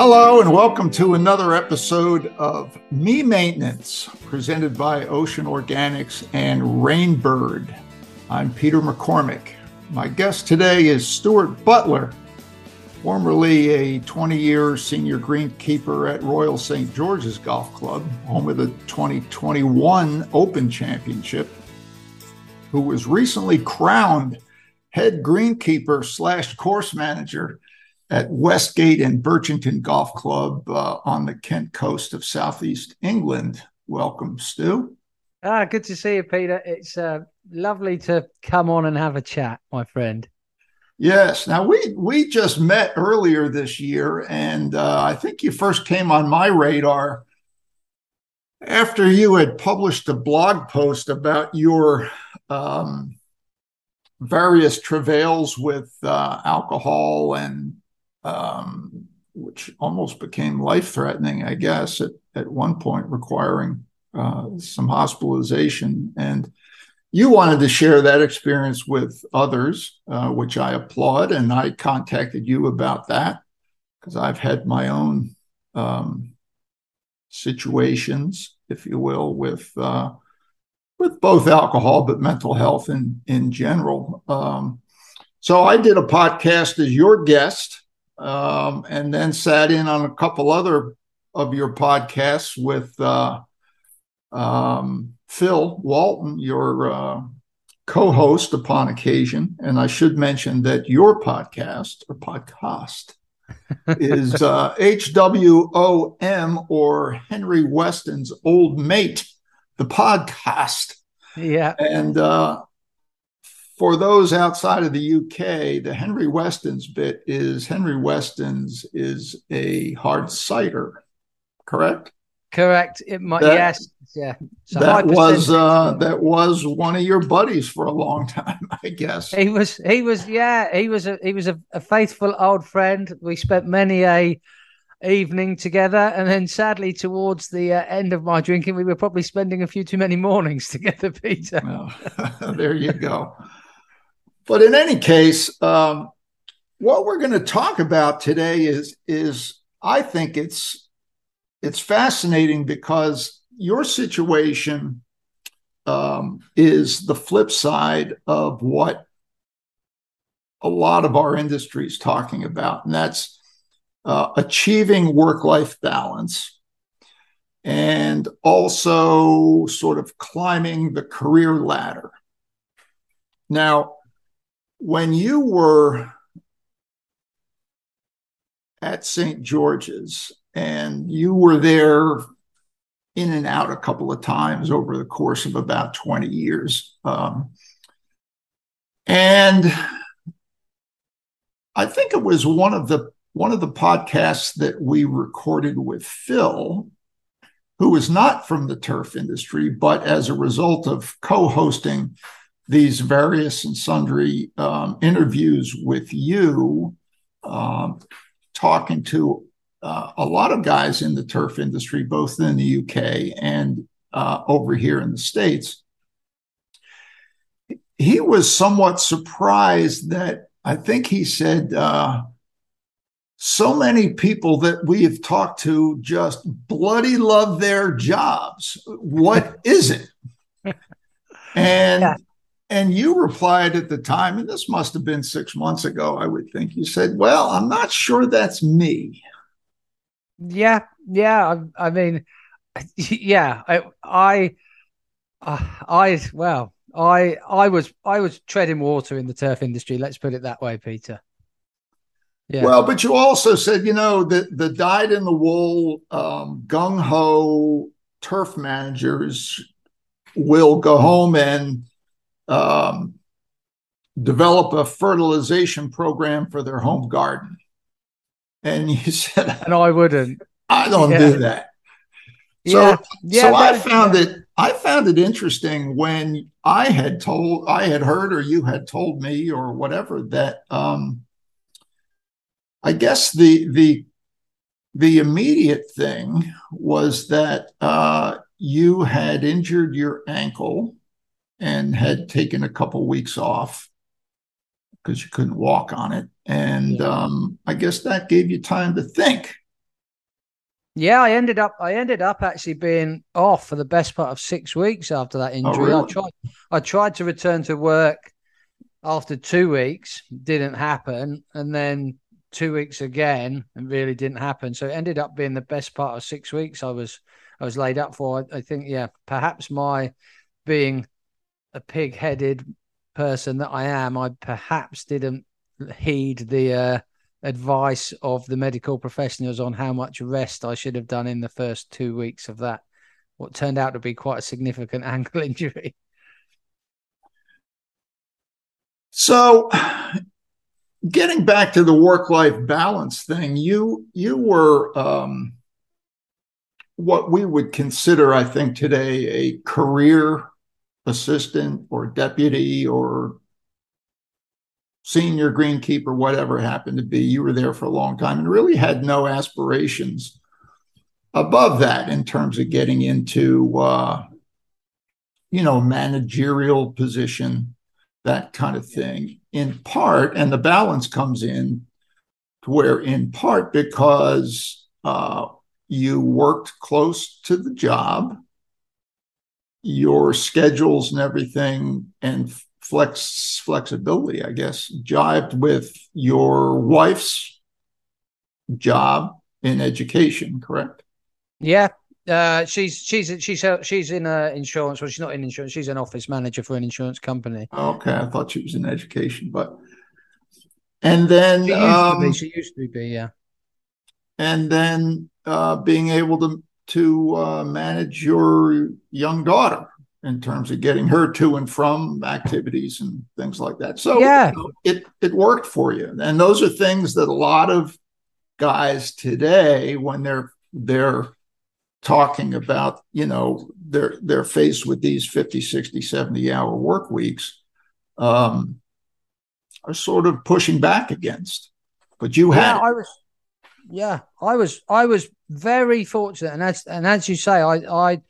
Hello, and welcome to another episode of Me Maintenance, presented by Ocean Organics and Rain Bird. I'm Peter McCormick. My guest today is Stuart Butler, formerly a 20 year senior greenkeeper at Royal St. George's Golf Club, home of the 2021 Open Championship, who was recently crowned head greenkeeper slash course manager at Westgate and Birchington Golf Club uh, on the Kent coast of Southeast England. Welcome, Stu. Ah, good to see you, Peter. It's uh, lovely to come on and have a chat, my friend. Yes. Now we we just met earlier this year, and uh, I think you first came on my radar after you had published a blog post about your um, various travails with uh, alcohol and um, which almost became life threatening, I guess, at, at one point, requiring uh, some hospitalization. And you wanted to share that experience with others, uh, which I applaud. And I contacted you about that because I've had my own um, situations, if you will, with. Uh, with both alcohol but mental health in in general. Um, so I did a podcast as your guest, um, and then sat in on a couple other of your podcasts with uh, um, Phil Walton, your uh, co-host upon occasion. And I should mention that your podcast or podcast is uh, HWOM or Henry Weston's old mate, the podcast. Yeah. And uh, for those outside of the UK, the Henry Weston's bit is Henry Weston's is a hard cider, correct? Correct. It might that, yes, yeah. So that was uh, that was one of your buddies for a long time, I guess. He was he was yeah he was a he was a, a faithful old friend. We spent many a evening together, and then sadly towards the uh, end of my drinking, we were probably spending a few too many mornings together, Peter. Well, there you go. But in any case, um, what we're going to talk about today is is I think it's it's fascinating because your situation um, is the flip side of what a lot of our industry is talking about, and that's uh, achieving work life balance and also sort of climbing the career ladder. Now, when you were at St. George's and you were there in and out a couple of times over the course of about 20 years. Um, and I think it was one of the one of the podcasts that we recorded with Phil, who was not from the turf industry, but as a result of co-hosting these various and sundry um, interviews with you, um, talking to uh, a lot of guys in the turf industry, both in the UK and uh, over here in the States. He was somewhat surprised that I think he said, uh, so many people that we have talked to just bloody love their jobs. What is it? And yeah. And you replied at the time, and this must have been six months ago, I would think. You said, Well, I'm not sure that's me. Yeah. Yeah. I, I mean, yeah. I, I, uh, I, well, I, I was, I was treading water in the turf industry. Let's put it that way, Peter. Yeah. Well, but you also said, you know, the the dyed in the wool, um, gung ho turf managers will go home and um, develop a fertilization program for their home garden. And you said, and I wouldn't. I don't yeah. do that. So, yeah. Yeah, so I found it. I found it interesting when I had told, I had heard, or you had told me, or whatever, that um, I guess the the the immediate thing was that uh, you had injured your ankle and had taken a couple weeks off because you couldn't walk on it. And um, I guess that gave you time to think. Yeah, I ended up I ended up actually being off for the best part of six weeks after that oh, injury. Oh, really? I tried I tried to return to work after two weeks, didn't happen, and then two weeks again, and really didn't happen. So it ended up being the best part of six weeks. I was I was laid up for. I, I think yeah, perhaps my being a pig-headed person that I am, I perhaps didn't heed the uh, advice of the medical professionals on how much rest I should have done in the first two weeks of that, what turned out to be quite a significant ankle injury. So, getting back to the work-life balance thing, you you were um, what we would consider, I think, today a career assistant or deputy or senior greenkeeper, whatever happened to be. You were there for a long time and really had no aspirations above that in terms of getting into, uh, you know, managerial position, that kind of thing. In part, and the balance comes in to where, in part, because uh, you worked close to the job, your schedules and everything, and flex flexibility, I guess, jived with your wife's job in education, correct? Yeah. Uh, she's she's she's she's in uh, insurance. Well, she's not in insurance. She's an office manager for an insurance company. Okay, I thought she was in education, but and then she used, um, to, be, um, she used to be, yeah. And then uh, being able to to uh, manage your young daughter in terms of getting her to and from activities and things like that. So yeah, you know, it it worked for you. And those are things that a lot of guys today when they're they're talking about, you know, they're they're faced with these 50, 60, 70 hour work weeks um are sort of pushing back against. But you yeah, had I was yeah, I was I was very fortunate and as and as you say, I I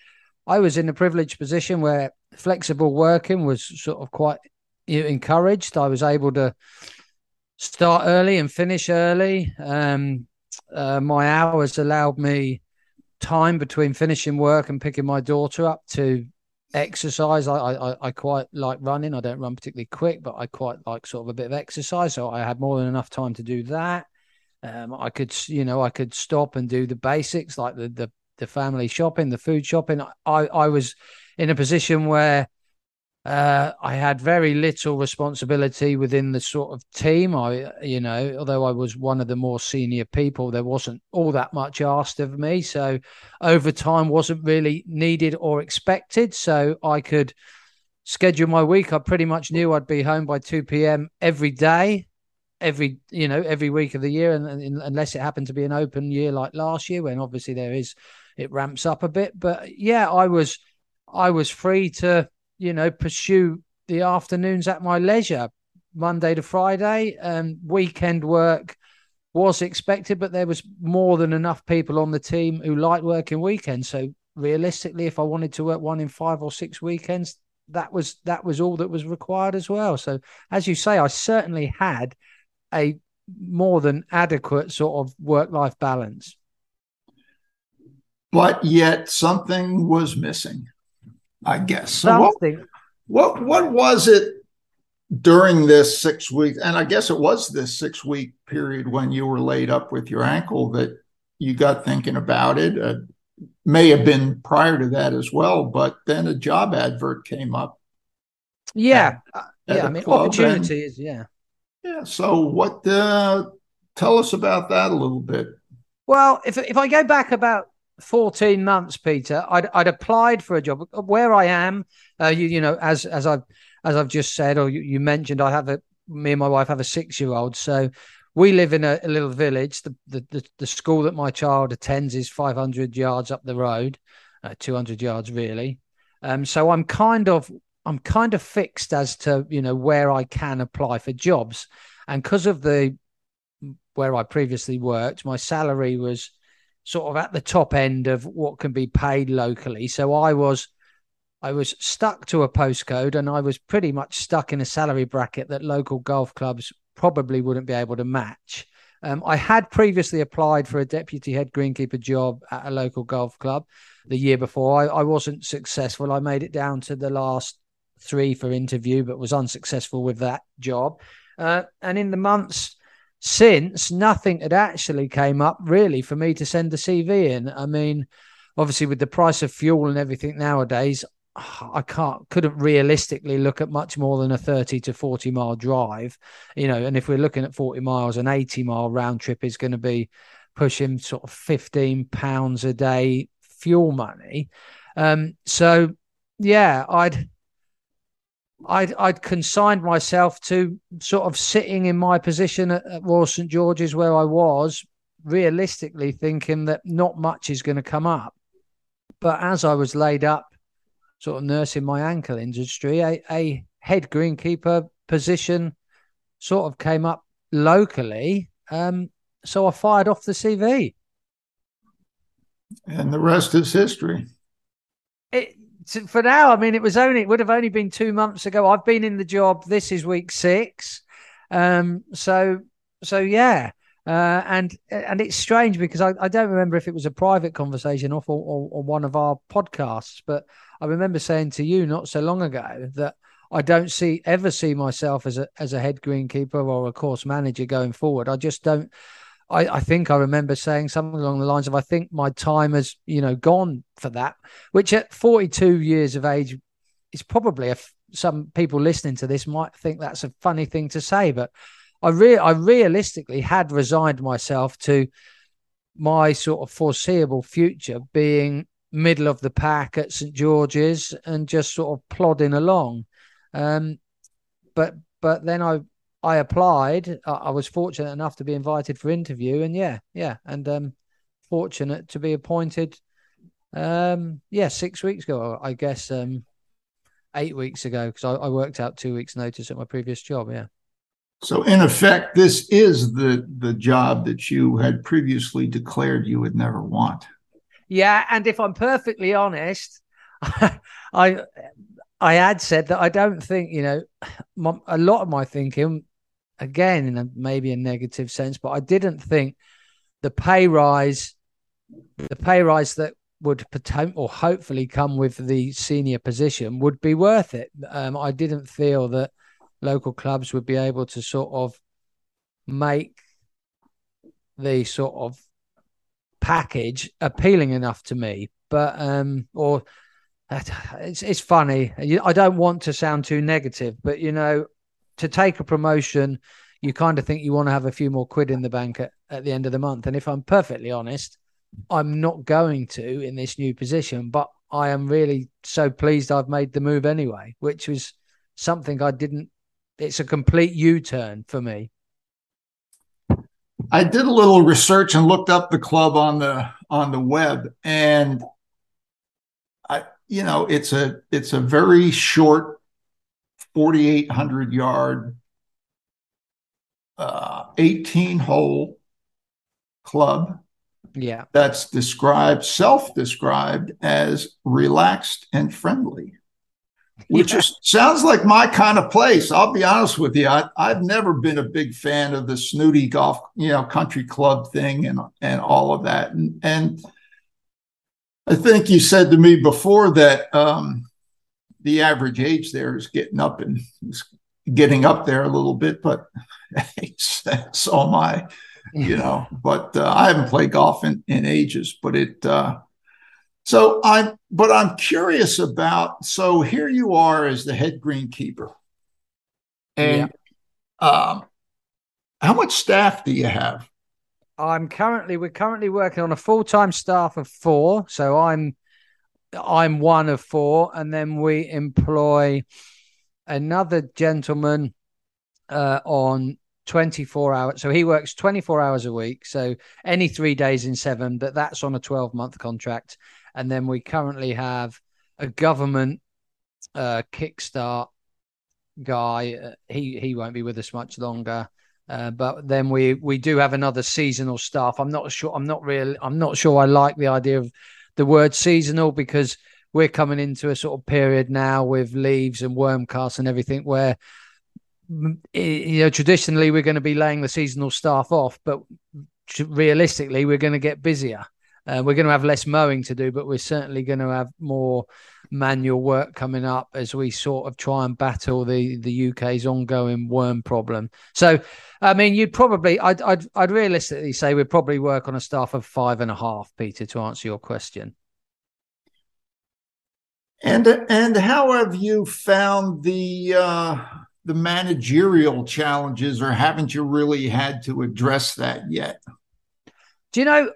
I was in a privileged position where flexible working was sort of quite encouraged. I was able to start early and finish early. Um, uh, my hours allowed me time between finishing work and picking my daughter up to exercise. I, I, I quite like running. I don't run particularly quick, but I quite like sort of a bit of exercise. So I had more than enough time to do that. Um, I could, you know, I could stop and do the basics like the the the family shopping, the food shopping. I, I was in a position where uh, I had very little responsibility within the sort of team. I, you know, although I was one of the more senior people, there wasn't all that much asked of me. So overtime wasn't really needed or expected. So I could schedule my week. I pretty much knew I'd be home by 2 p.m. every day every you know every week of the year and, and, unless it happened to be an open year like last year when obviously there is it ramps up a bit. But yeah, I was I was free to you know pursue the afternoons at my leisure, Monday to Friday. and weekend work was expected, but there was more than enough people on the team who liked working weekends. So realistically, if I wanted to work one in five or six weekends, that was that was all that was required as well. So as you say, I certainly had a more than adequate sort of work life balance but yet something was missing, I guess. So something. What, what, what was it during this six week, and I guess it was this six week period when you were laid up with your ankle that you got thinking about it? Uh, may have been prior to that as well, but then a job advert came up. Yeah, at, at yeah. I mean, opportunity is yeah. Yeah. So, what? Uh, tell us about that a little bit. Well, if if I go back about 14 months, Peter, I'd, I'd applied for a job where I am. Uh, you, you know, as as I've as I've just said, or you, you mentioned, I have a me and my wife have a six year old, so we live in a, a little village. The, the, the the school that my child attends is 500 yards up the road, uh, 200 yards really. Um, so I'm kind of I'm kind of fixed as to you know where I can apply for jobs, and because of the where I previously worked, my salary was sort of at the top end of what can be paid locally. So I was I was stuck to a postcode and I was pretty much stuck in a salary bracket that local golf clubs probably wouldn't be able to match. Um, I had previously applied for a deputy head greenkeeper job at a local golf club the year before. I, I wasn't successful. I made it down to the last three for interview, but was unsuccessful with that job. Uh, and in the months since, nothing had actually came up really for me to send the CV in. I mean, obviously with the price of fuel and everything nowadays, I can't couldn't realistically look at much more than a 30 to 40 mile drive, you know, and if we're looking at 40 miles, an 80 mile round trip is going to be pushing sort of 15 pounds a day fuel money. Um, so yeah, I'd I'd I'd consigned myself to sort of sitting in my position at, at Royal St George's where I was, realistically thinking that not much is going to come up. But as I was laid up, sort of nursing my ankle injury, a, a head greenkeeper position sort of came up locally. Um, so I fired off the CV. And the rest is history. It, for now, I mean, it was only it would have only been two months ago. I've been in the job. This is week six. Um, so so yeah. Uh, and and it's strange because I, I don't remember if it was a private conversation or, or, or one of our podcasts, but I remember saying to you not so long ago that I don't see ever see myself as a as a head greenkeeper or a course manager going forward. I just don't. I, I think I remember saying something along the lines of I think my time has you know gone for that, which at 42 years of age is probably a some people listening to this might think that's a funny thing to say, but I re- I realistically had resigned myself to my sort of foreseeable future being middle of the pack at St George's and just sort of plodding along. Um, but but then I I applied. I, I, was fortunate enough to be invited for interview, and yeah, yeah, and um, fortunate to be appointed. Um, yeah, six weeks ago, I guess. Um, eight weeks ago, because I, I worked out two weeks' notice at my previous job. Yeah. So in effect, this is the the job that you had previously declared you would never want. Yeah, and if I'm perfectly honest, I I had said that I don't think you know my, a lot of my thinking, again in a, maybe a negative sense, but I didn't think the pay rise, the pay rise that would potentially or hopefully come with the senior position would be worth it. Um, I didn't feel that local clubs would be able to sort of make the sort of package appealing enough to me. But um, or it's it's funny. I don't want to sound too negative, but you know, to take a promotion, you kind of think you want to have a few more quid in the bank at, at the end of the month. And if I'm perfectly honest, I'm not going to in this new position, but I am really so pleased I've made the move anyway, which was something I didn't it's a complete U-turn for me. I did a little research and looked up the club on the on the web, and I, you know, it's a it's a very short, forty eight hundred yard, uh, eighteen hole club. Yeah, that's described self described as relaxed and friendly which yeah. is, sounds like my kind of place. I'll be honest with you. I, I've never been a big fan of the snooty golf, you know, country club thing and and all of that. And and I think you said to me before that um, the average age there is getting up and getting up there a little bit, but so am I, you know. But uh, I haven't played golf in, in ages, but it. Uh, so I'm, but I'm curious about. So here you are as the head greenkeeper, and yeah. um, how much staff do you have? I'm currently we're currently working on a full time staff of four. So I'm I'm one of four, and then we employ another gentleman uh, on 24 hours. So he works 24 hours a week. So any three days in seven, but that's on a 12 month contract. And then we currently have a government uh, kickstart guy. Uh, he he won't be with us much longer. Uh, but then we we do have another seasonal staff. I'm not sure. I'm not real. I'm not sure. I like the idea of the word seasonal because we're coming into a sort of period now with leaves and worm casts and everything where you know, traditionally we're going to be laying the seasonal staff off, but realistically we're going to get busier. Uh, we're going to have less mowing to do, but we're certainly going to have more manual work coming up as we sort of try and battle the the UK's ongoing worm problem. So, I mean, you'd probably, I'd, I'd, I'd realistically say we'd probably work on a staff of five and a half, Peter, to answer your question. And and how have you found the uh, the managerial challenges, or haven't you really had to address that yet? Do you know?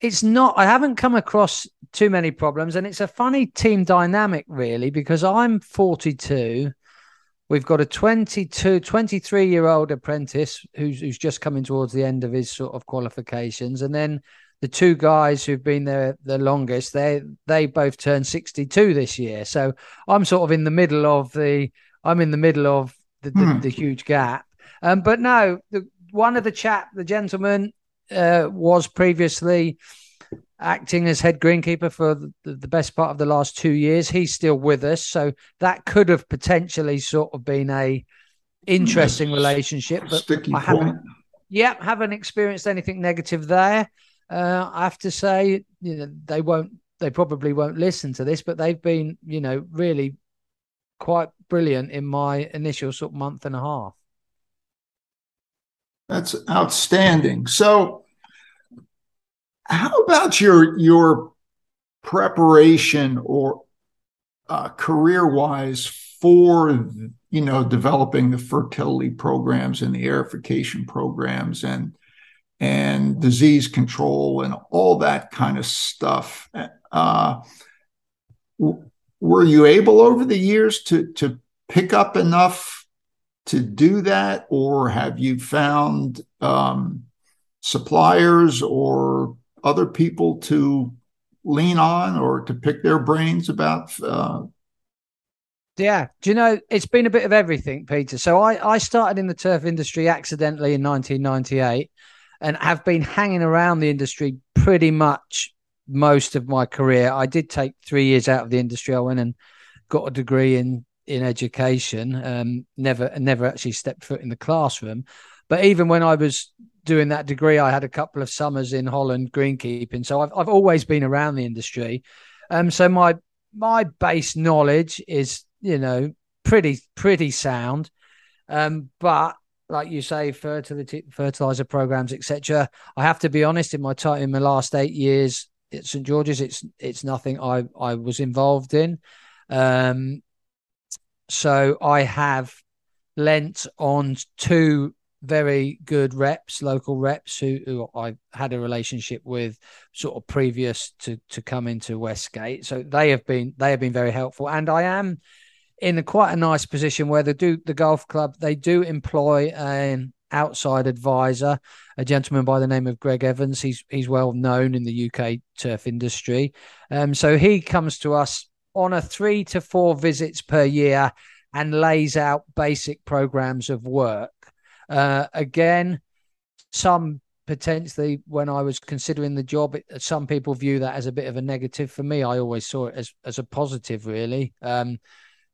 It's not. I haven't come across too many problems, and it's a funny team dynamic, really, because I'm 42. We've got a 22, 23 year old apprentice who's who's just coming towards the end of his sort of qualifications, and then the two guys who've been there the longest, they they both turned 62 this year. So I'm sort of in the middle of the I'm in the middle of the, the, hmm. the huge gap. Um, but no, the, one of the chap, the gentleman, uh, was previously acting as head greenkeeper for the, the, best part of the last two years. He's still with us, so that could have potentially sort of been a interesting relationship. But Sticky I haven't, yeah, haven't experienced anything negative there. Uh, I have to say, you know, they won't, they probably won't listen to this, but they've been, you know, really quite brilliant in my initial sort of month and a half. That's outstanding. So, how about your your preparation or uh, career wise for you know developing the fertility programs and the aerification programs and and disease control and all that kind of stuff. Uh, were you able over the years to to pick up enough to do that, or have you found um, suppliers or other people to lean on or to pick their brains about? Uh, yeah, do you know it's been a bit of everything, Peter. So I I started in the turf industry accidentally in 1998 and have been hanging around the industry pretty much most of my career. I did take three years out of the industry. I went and got a degree in in education. Um, never never actually stepped foot in the classroom, but even when I was doing that degree, I had a couple of summers in Holland greenkeeping. So I've I've always been around the industry. Um, so my my base knowledge is you know pretty pretty sound. Um, but like you say, fertility, fertilizer programs, etc. I have to be honest. In my time, in my last eight years at St George's, it's it's nothing I I was involved in. Um, so I have lent on two very good reps, local reps who, who I had a relationship with, sort of previous to to come into Westgate. So they have been they have been very helpful, and I am in a quite a nice position where they do the golf club they do employ an outside advisor, a gentleman by the name of Greg Evans. He's he's well known in the UK turf industry. Um, so he comes to us on a three to four visits per year and lays out basic programs of work. Uh, again, some potentially when I was considering the job, it, some people view that as a bit of a negative. For me, I always saw it as as a positive, really. Um,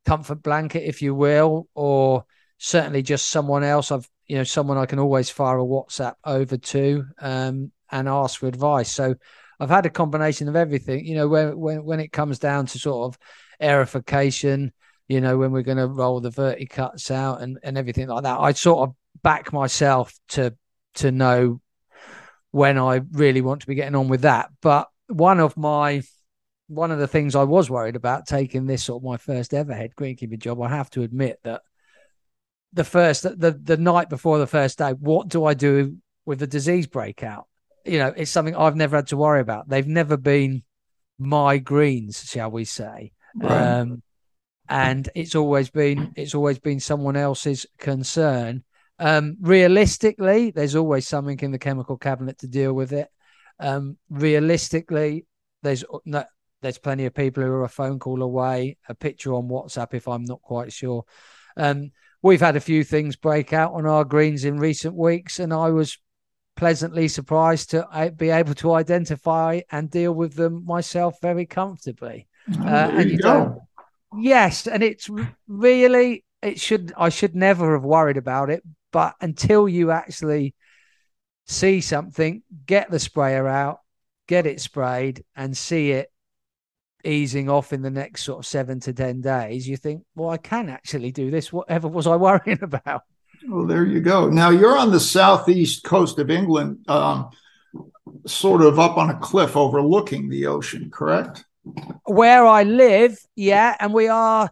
comfort blanket, if you will, or certainly just someone else. I've you know someone I can always fire a WhatsApp over to um, and ask for advice. So I've had a combination of everything. You know, when when when it comes down to sort of aerification, you know, when we're going to roll the verticuts out and and everything like that, I sort of back myself to to know when I really want to be getting on with that. But one of my one of the things I was worried about taking this sort of my first ever head greenkeeper job, I have to admit that the first the the night before the first day, what do I do with the disease breakout? You know, it's something I've never had to worry about. They've never been my greens, shall we say. Right. Um, and it's always been it's always been someone else's concern. Um, realistically, there's always something in the chemical cabinet to deal with it. Um, realistically, there's no, there's plenty of people who are a phone call away, a picture on WhatsApp if I'm not quite sure. Um, we've had a few things break out on our greens in recent weeks, and I was pleasantly surprised to uh, be able to identify and deal with them myself very comfortably. Oh, uh, and you, go. Yes, and it's really it should I should never have worried about it. But until you actually see something, get the sprayer out, get it sprayed, and see it easing off in the next sort of seven to ten days, you think, well, I can actually do this. Whatever was I worrying about? Well, there you go. Now you're on the southeast coast of England, um, sort of up on a cliff overlooking the ocean, correct? Where I live, yeah, and we are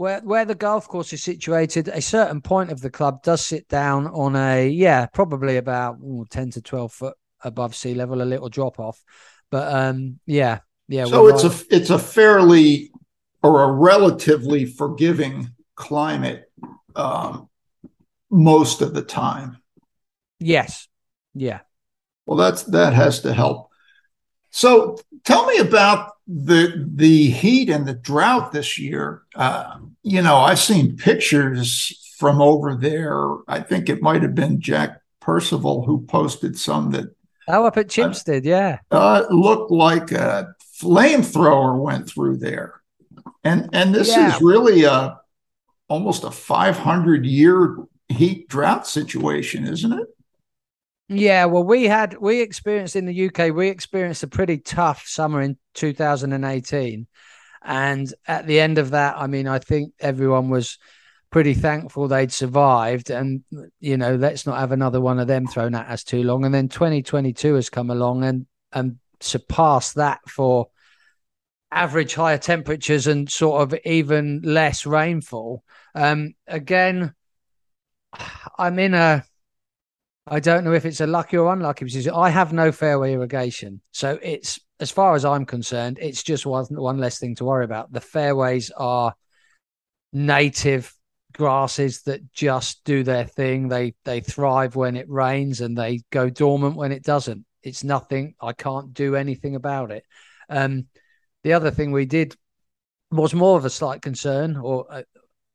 where where the golf course is situated. A certain point of the club does sit down on a yeah, probably about ooh, ten to twelve foot above sea level, a little drop off. But um, yeah, yeah. So it's a it's a fairly or a relatively forgiving climate um, most of the time. Yes. Yeah. Well, that's that has to help. So tell me about the the heat and the drought this year. Uh, you know, I've seen pictures from over there. I think it might have been Jack Percival who posted some that. Oh, up at Chimpstead, uh, yeah. Uh, looked like a flamethrower went through there, and and this yeah. is really a almost a 500 year heat drought situation, isn't it? Yeah, well, we had we experienced in the UK, we experienced a pretty tough summer in 2018, and at the end of that, I mean, I think everyone was pretty thankful they'd survived, and you know, let's not have another one of them thrown at us too long. And then 2022 has come along and and surpassed that for average higher temperatures and sort of even less rainfall. Um, again, I'm in a I don't know if it's a lucky or unlucky position. I have no fairway irrigation, so it's as far as I'm concerned, it's just one one less thing to worry about. The fairways are native grasses that just do their thing. They they thrive when it rains and they go dormant when it doesn't. It's nothing. I can't do anything about it. Um, the other thing we did was more of a slight concern or a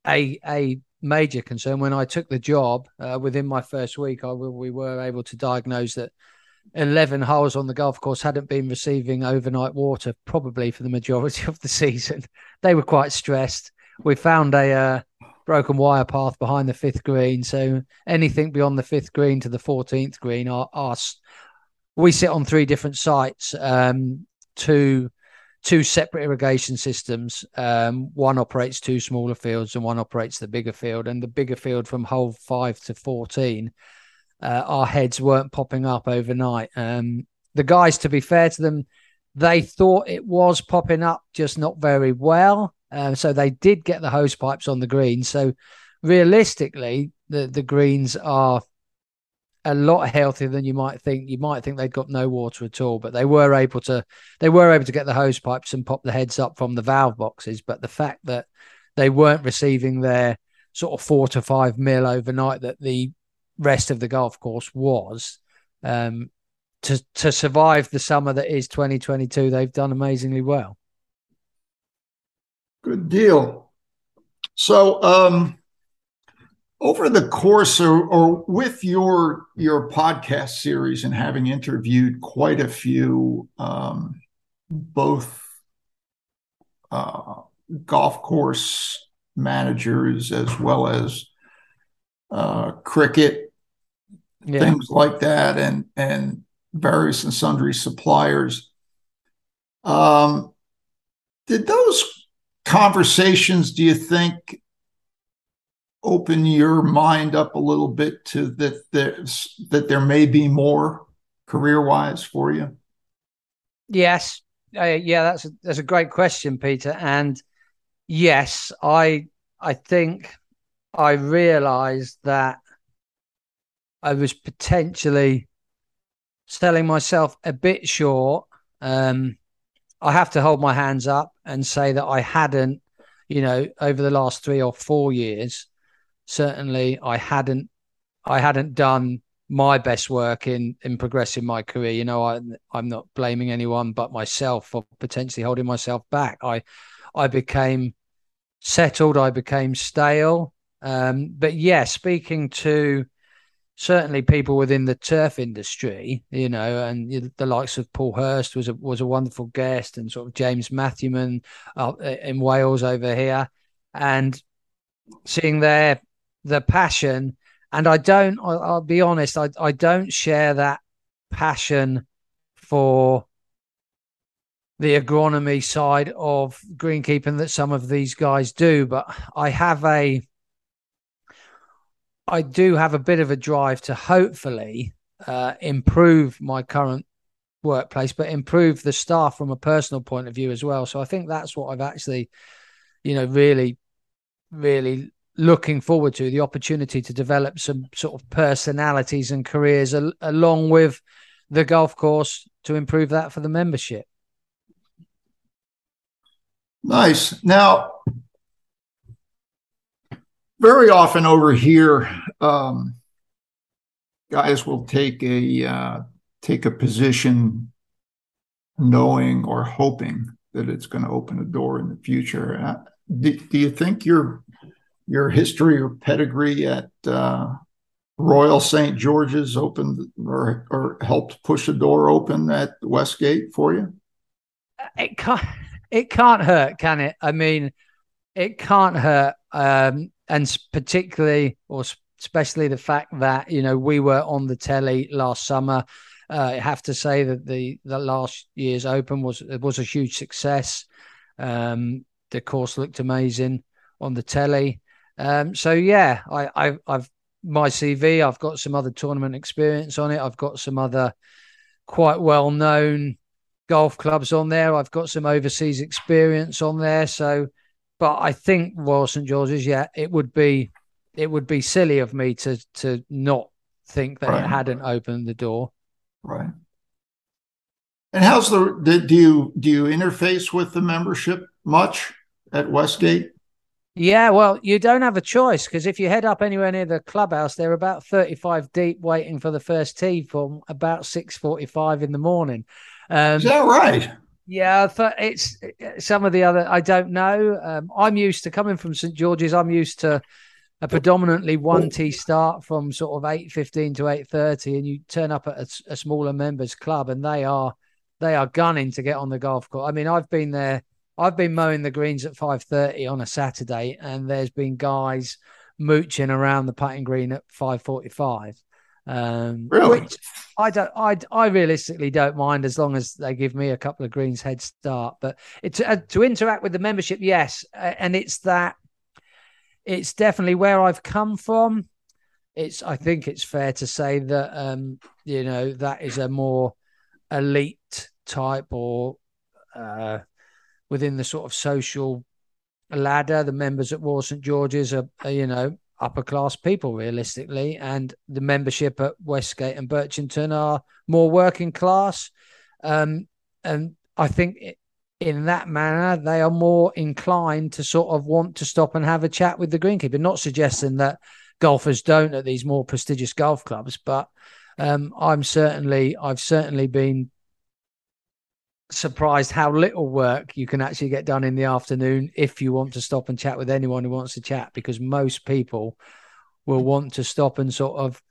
a, a major concern when I took the job. Uh, within my first week, I we were able to diagnose that 11 holes on the golf course hadn't been receiving overnight water probably for the majority of the season. They were quite stressed. We found a uh, broken wire path behind the fifth green, so anything beyond the fifth green to the 14th green, our we sit on three different sites. Um, to two separate irrigation systems. Um, one operates two smaller fields and one operates the bigger field. And the bigger field from hole five to 14, uh, our heads weren't popping up overnight. Um, the guys, to be fair to them, they thought it was popping up, just not very well. Uh, so they did get the hose pipes on the green. So realistically, the, the greens are a lot healthier than you might think. You might think they'd got no water at all, but they were able to they were able to get the hose pipes and pop the heads up from the valve boxes. But the fact that they weren't receiving their sort of four to five mil overnight that the rest of the golf course was um, to to survive the summer that is 2022. They've done amazingly well. Good deal. So, um, over the course or, or, with your your podcast series and having interviewed quite a few um, both uh, golf course managers as well as uh, cricket yeah. things like that and and various and sundry suppliers um, did those conversations do you think open your mind up a little bit to that there's that there may be more career wise for you? Yes, uh, yeah, that's a, that's a great question, Peter. And yes, I I think I realised that I was potentially selling myself a bit short. Um, I have to hold my hands up and say that I hadn't, you know, over the last three or four years, certainly I hadn't I hadn't done my best work in in progressing my career. You know, I I'm not blaming anyone but myself for potentially holding myself back. I I became settled. I became stale. Um, but yeah, speaking to certainly people within the turf industry, you know, and the likes of Paul Hurst was a was a wonderful guest, and sort of James Matthewman uh, in Wales over here, and seeing their the passion, and I don't. I'll, I'll be honest. I I don't share that passion for the agronomy side of greenkeeping that some of these guys do, but I have a I do have a bit of a drive to hopefully uh, improve my current workplace, but improve the staff from a personal point of view as well. So I think that's what I've actually, you know, really, really looking forward to the opportunity to develop some sort of personalities and careers al- along with the golf course to improve that for the membership. Nice. Now, very often over here, um, guys will take a uh, take a position knowing or hoping that it's going to open a door in the future. Uh, do, do, you think your your history or pedigree at uh, Royal St. George's opened or or helped push a door open at Westgate for you? It can't. It can't hurt, can it? I mean, it can't hurt. Um, and particularly or especially the fact that you know we were on the telly last summer. Uh, I have to say that the the last year's Open was was a huge success. Um, the course looked amazing on the telly. Um, so yeah, I, I I've my CV. I've got some other tournament experience on it. I've got some other quite well known golf clubs on there. I've got some overseas experience on there. So but I think Royal St George's, yeah, it would be it would be silly of me to to not think that right. it hadn't opened the door. Right. And how's the do you do you interface with the membership much at Westgate? Yeah, well, you don't have a choice because if you head up anywhere near the clubhouse, they're about thirty-five deep, waiting for the first tee from about six forty-five in the morning. Um, Is that right? Yeah, it's some of the other. I don't know. Um, I'm used to coming from St George's. I'm used to a predominantly one tee start from sort of eight fifteen to eight thirty, and you turn up at a, a, smaller members club, and they are they are gunning to get on the golf course. I mean, I've been there. I've been mowing the greens at five thirty on a Saturday, and there's been guys mooching around the putting green at five forty five. Um, really? Which I don't. I I realistically don't mind as long as they give me a couple of greens head start. But it's uh, to interact with the membership, yes, and it's that. It's definitely where I've come from. It's. I think it's fair to say that um, you know that is a more elite type or uh, within the sort of social ladder. The members at Royal St George's are, are you know upper class people realistically and the membership at westgate and birchington are more working class um, and i think in that manner they are more inclined to sort of want to stop and have a chat with the greenkeeper not suggesting that golfers don't at these more prestigious golf clubs but um, i'm certainly i've certainly been surprised how little work you can actually get done in the afternoon if you want to stop and chat with anyone who wants to chat because most people will want to stop and sort of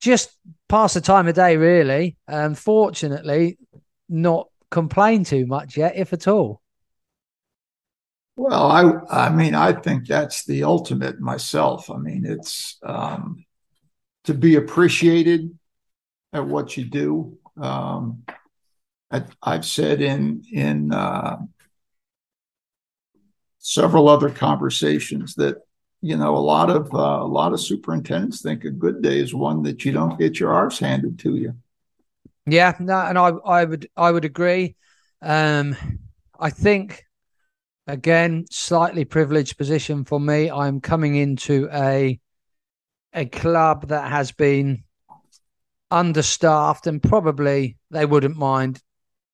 just pass the time of day really. Unfortunately not complain too much yet if at all. Well i i mean i think that's the ultimate myself. I mean it's um to be appreciated at what you do. Um I, have said in in uh, several other conversations that you know a lot of uh, a lot of superintendents think a good day is one that you don't get your arse handed to you. Yeah, no, and I I would I would agree. Um, I think again slightly privileged position for me. I'm coming into a a club that has been understaffed and probably they wouldn't mind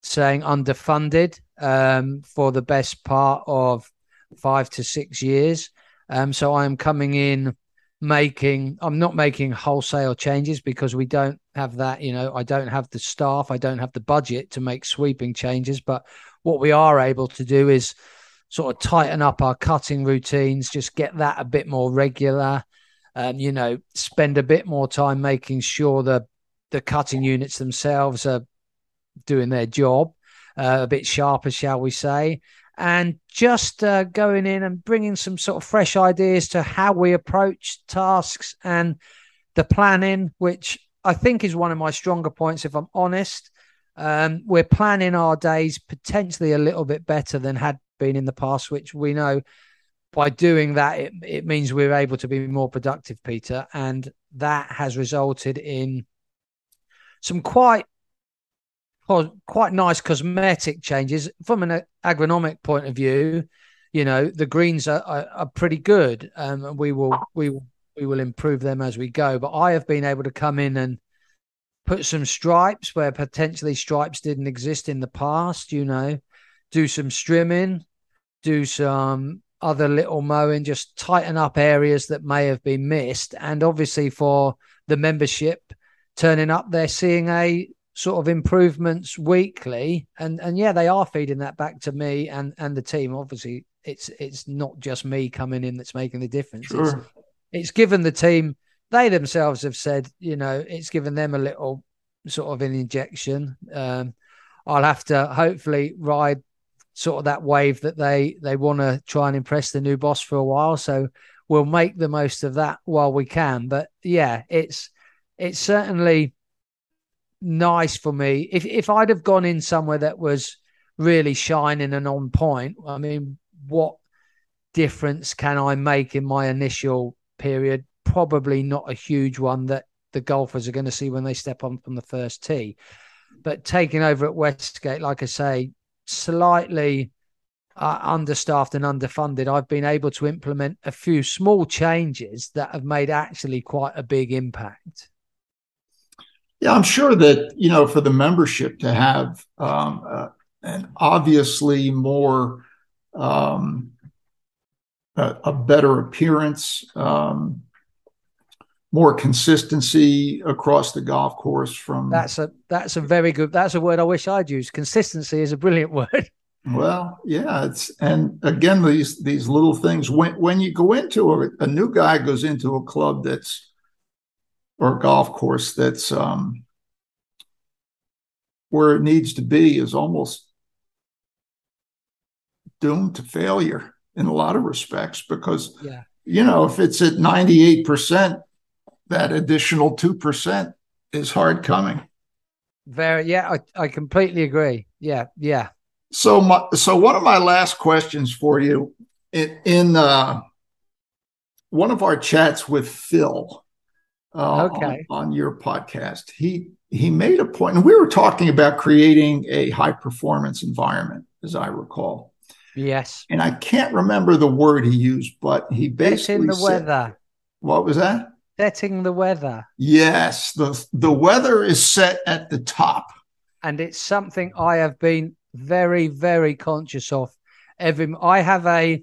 saying underfunded um, for the best part of five to six years. Um, so I'm coming in making, I'm not making wholesale changes because we don't have that, you know, I don't have the staff, I don't have the budget to make sweeping changes. But what we are able to do is sort of tighten up our cutting routines, just get that a bit more regular. Um, you know, spend a bit more time making sure that the cutting units themselves are doing their job. uh, a bit sharper, shall we say, and just uh, going in and bringing some sort of fresh ideas to how we approach tasks and the planning, which I think is one of my stronger points, if I'm honest. Um, we're planning our days potentially a little bit better than had been in the past, which we know by doing that, it, it means we're able to be more productive, Peter. And that has resulted in some quite quite nice cosmetic changes from an agronomic point of view. You know, the greens are, are, are pretty good. Um, we will we will we will improve them as we go. But I have been able to come in and put some stripes where potentially stripes didn't exist in the past. You know, do some strimming, do some other little mowing, just tighten up areas that may have been missed. And obviously for the membership turning up, they're seeing a sort of improvements weekly. And and yeah they are feeding that back to me and and the team. Obviously it's it's not just me coming in that's making the difference. Sure. it's, it's given the team they themselves have said you know it's given them a little sort of an injection. Um, i'll have to hopefully ride sort of that wave that they they want to try and impress the new boss for a while. So we'll make the most of that while we can. But yeah it's it's certainly nice for me. If if I'd have gone in somewhere that was really shining and on point, I mean, what difference can I make in my initial period? Probably not a huge one that the golfers are going to see when they step on from the first tee. But taking over at Westgate, like I say, slightly uh, understaffed and underfunded, I've been able to implement a few small changes that have made actually quite a big impact. Yeah, I'm sure that you know for the membership to have um, uh, an obviously more um, a, a, better appearance, um, more consistency across the golf course. From that's a that's a very good. That's a word I wish I'd use. Consistency is a brilliant word. Well, yeah, it's and again these these little things when when you go into a, a new guy goes into a club that's or a golf course that's um, where it needs to be is almost doomed to failure in a lot of respects because yeah. you know if it's at 98% that additional 2% is hard coming. Very yeah I, I completely agree. Yeah yeah. So my, so one of my last questions for you in, in uh, one of our chats with Phil uh, okay. on, on, your podcast. He he made a point, and we were talking about creating a high performance environment, as I recall. Yes. And I can't remember the word he used, but he basically setting the said, weather. What was that? Setting the weather. Yes, the the weather is set at the top, and it's something I have been very very conscious of. Every I have a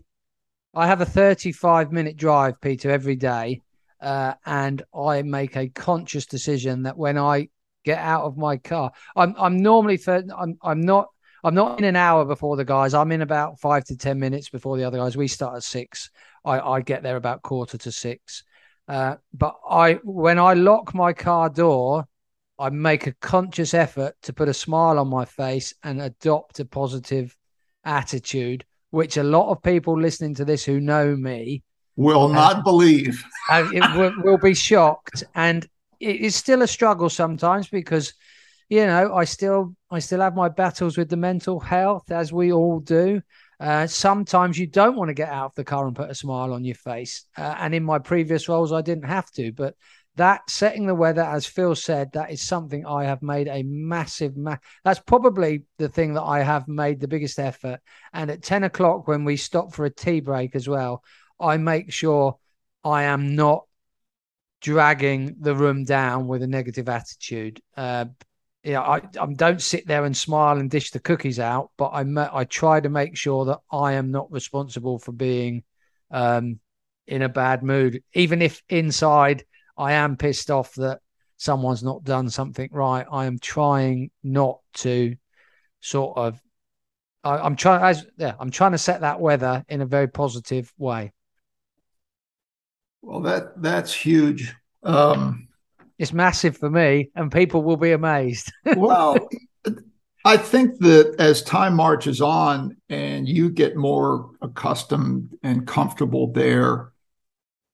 I have a 35 minute drive, Peter, every day uh, and I make a conscious decision that when I get out of my car, I'm I'm normally for I'm I'm not I'm not in an hour before the guys. I'm in about five to ten minutes before the other guys. We start at six. I, I get there about quarter to six. Uh, but I when I lock my car door, I make a conscious effort to put a smile on my face and adopt a positive attitude, which a lot of people listening to this who know me will not uh, believe. it will, will be shocked, and it is still a struggle sometimes because you know I still I still have my battles with the mental health as we all do. Uh, sometimes you don't want to get out of the car and put a smile on your face. Uh, and in my previous roles, I didn't have to. But that setting the weather, as Phil said, that is something I have made a massive. Ma- that's probably the thing that I have made the biggest effort. And at ten o'clock, when we stop for a tea break as well, I make sure I am not dragging the room down with a negative attitude. Uh, know, I, I don't sit there and smile and dish the cookies out, but I I try to make sure that I am not responsible for being um, in a bad mood, even if inside I am pissed off that someone's not done something right. I am trying not to sort of. I, am trying as yeah, I'm trying to set that weather in a very positive way. Well, that that's huge. Um, it's massive for me, and people will be amazed. well, I think that as time marches on and you get more accustomed and comfortable there,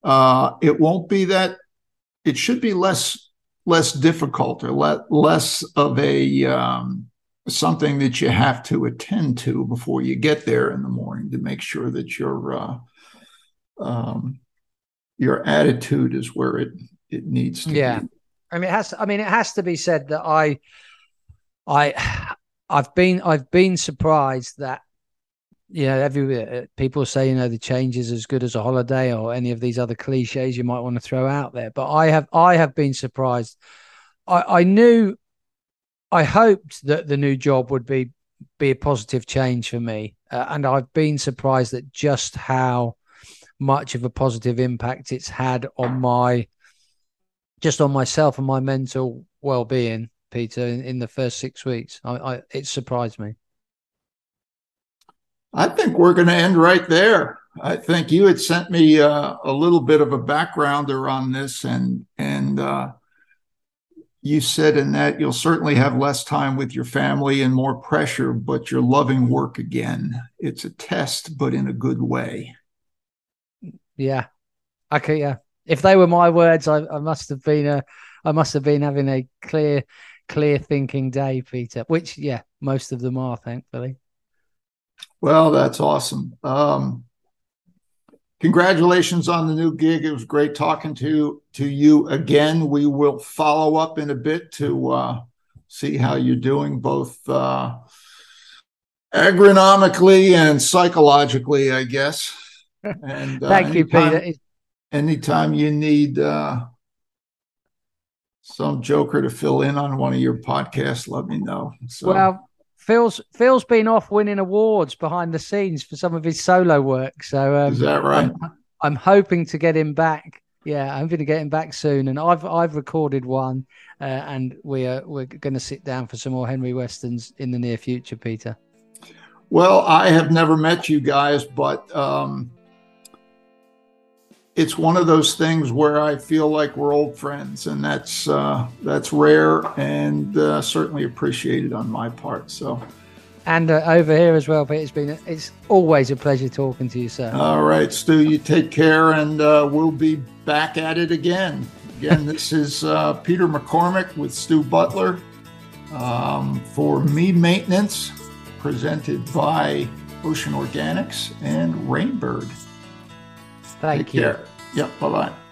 uh, it won't be that. It should be less less difficult or le- less of a um, something that you have to attend to before you get there in the morning to make sure that your uh, um, your attitude is where it it needs to yeah. be. I mean, it has. To, I mean, it has to be said that I, I, I've been I've been surprised that you know every people say you know the change is as good as a holiday or any of these other cliches you might want to throw out there. But I have I have been surprised. I, I knew, I hoped that the new job would be be a positive change for me, uh, and I've been surprised at just how much of a positive impact it's had on my just on myself and my mental well-being peter in, in the first six weeks. I, I, it surprised me. I think we're going to end right there. I think you had sent me uh, a little bit of a backgrounder on this and and uh, you said in that you'll certainly have less time with your family and more pressure but you're loving work again. It's a test but in a good way yeah okay yeah if they were my words, I, I must have been a, I must have been having a clear, clear thinking day, Peter. Which, yeah, most of them are, thankfully. Well, that's awesome. Um, congratulations on the new gig. It was great talking to to you again. We will follow up in a bit to uh, see how you're doing, both uh, agronomically and psychologically, I guess. And uh, thank you, Peter anytime you need uh, some joker to fill in on one of your podcasts, let me know. So. Well, Phil's Phil's been off winning awards behind the scenes for some of his solo work. So um, is that right? I'm, I'm, hoping to get him back. Yeah, I'm going to get him back soon, and I've I've recorded one, uh, and we are we're going to sit down for some more Henry Westerns in the near future, Peter. Well, I have never met you guys, but um, it's one of those things where I feel like we're old friends, and that's uh, that's rare and uh, certainly appreciated on my part. So, and uh, over here as well, Pete. It's been it's always a pleasure talking to you, sir. All right, Stu, you take care, and uh, we'll be back at it again. Again, this is uh, Peter McCormick with Stu Butler um, for Me Maintenance, presented by Ocean Organics and Rain Bird. Thank Take you. Care. Yep. Bye bye.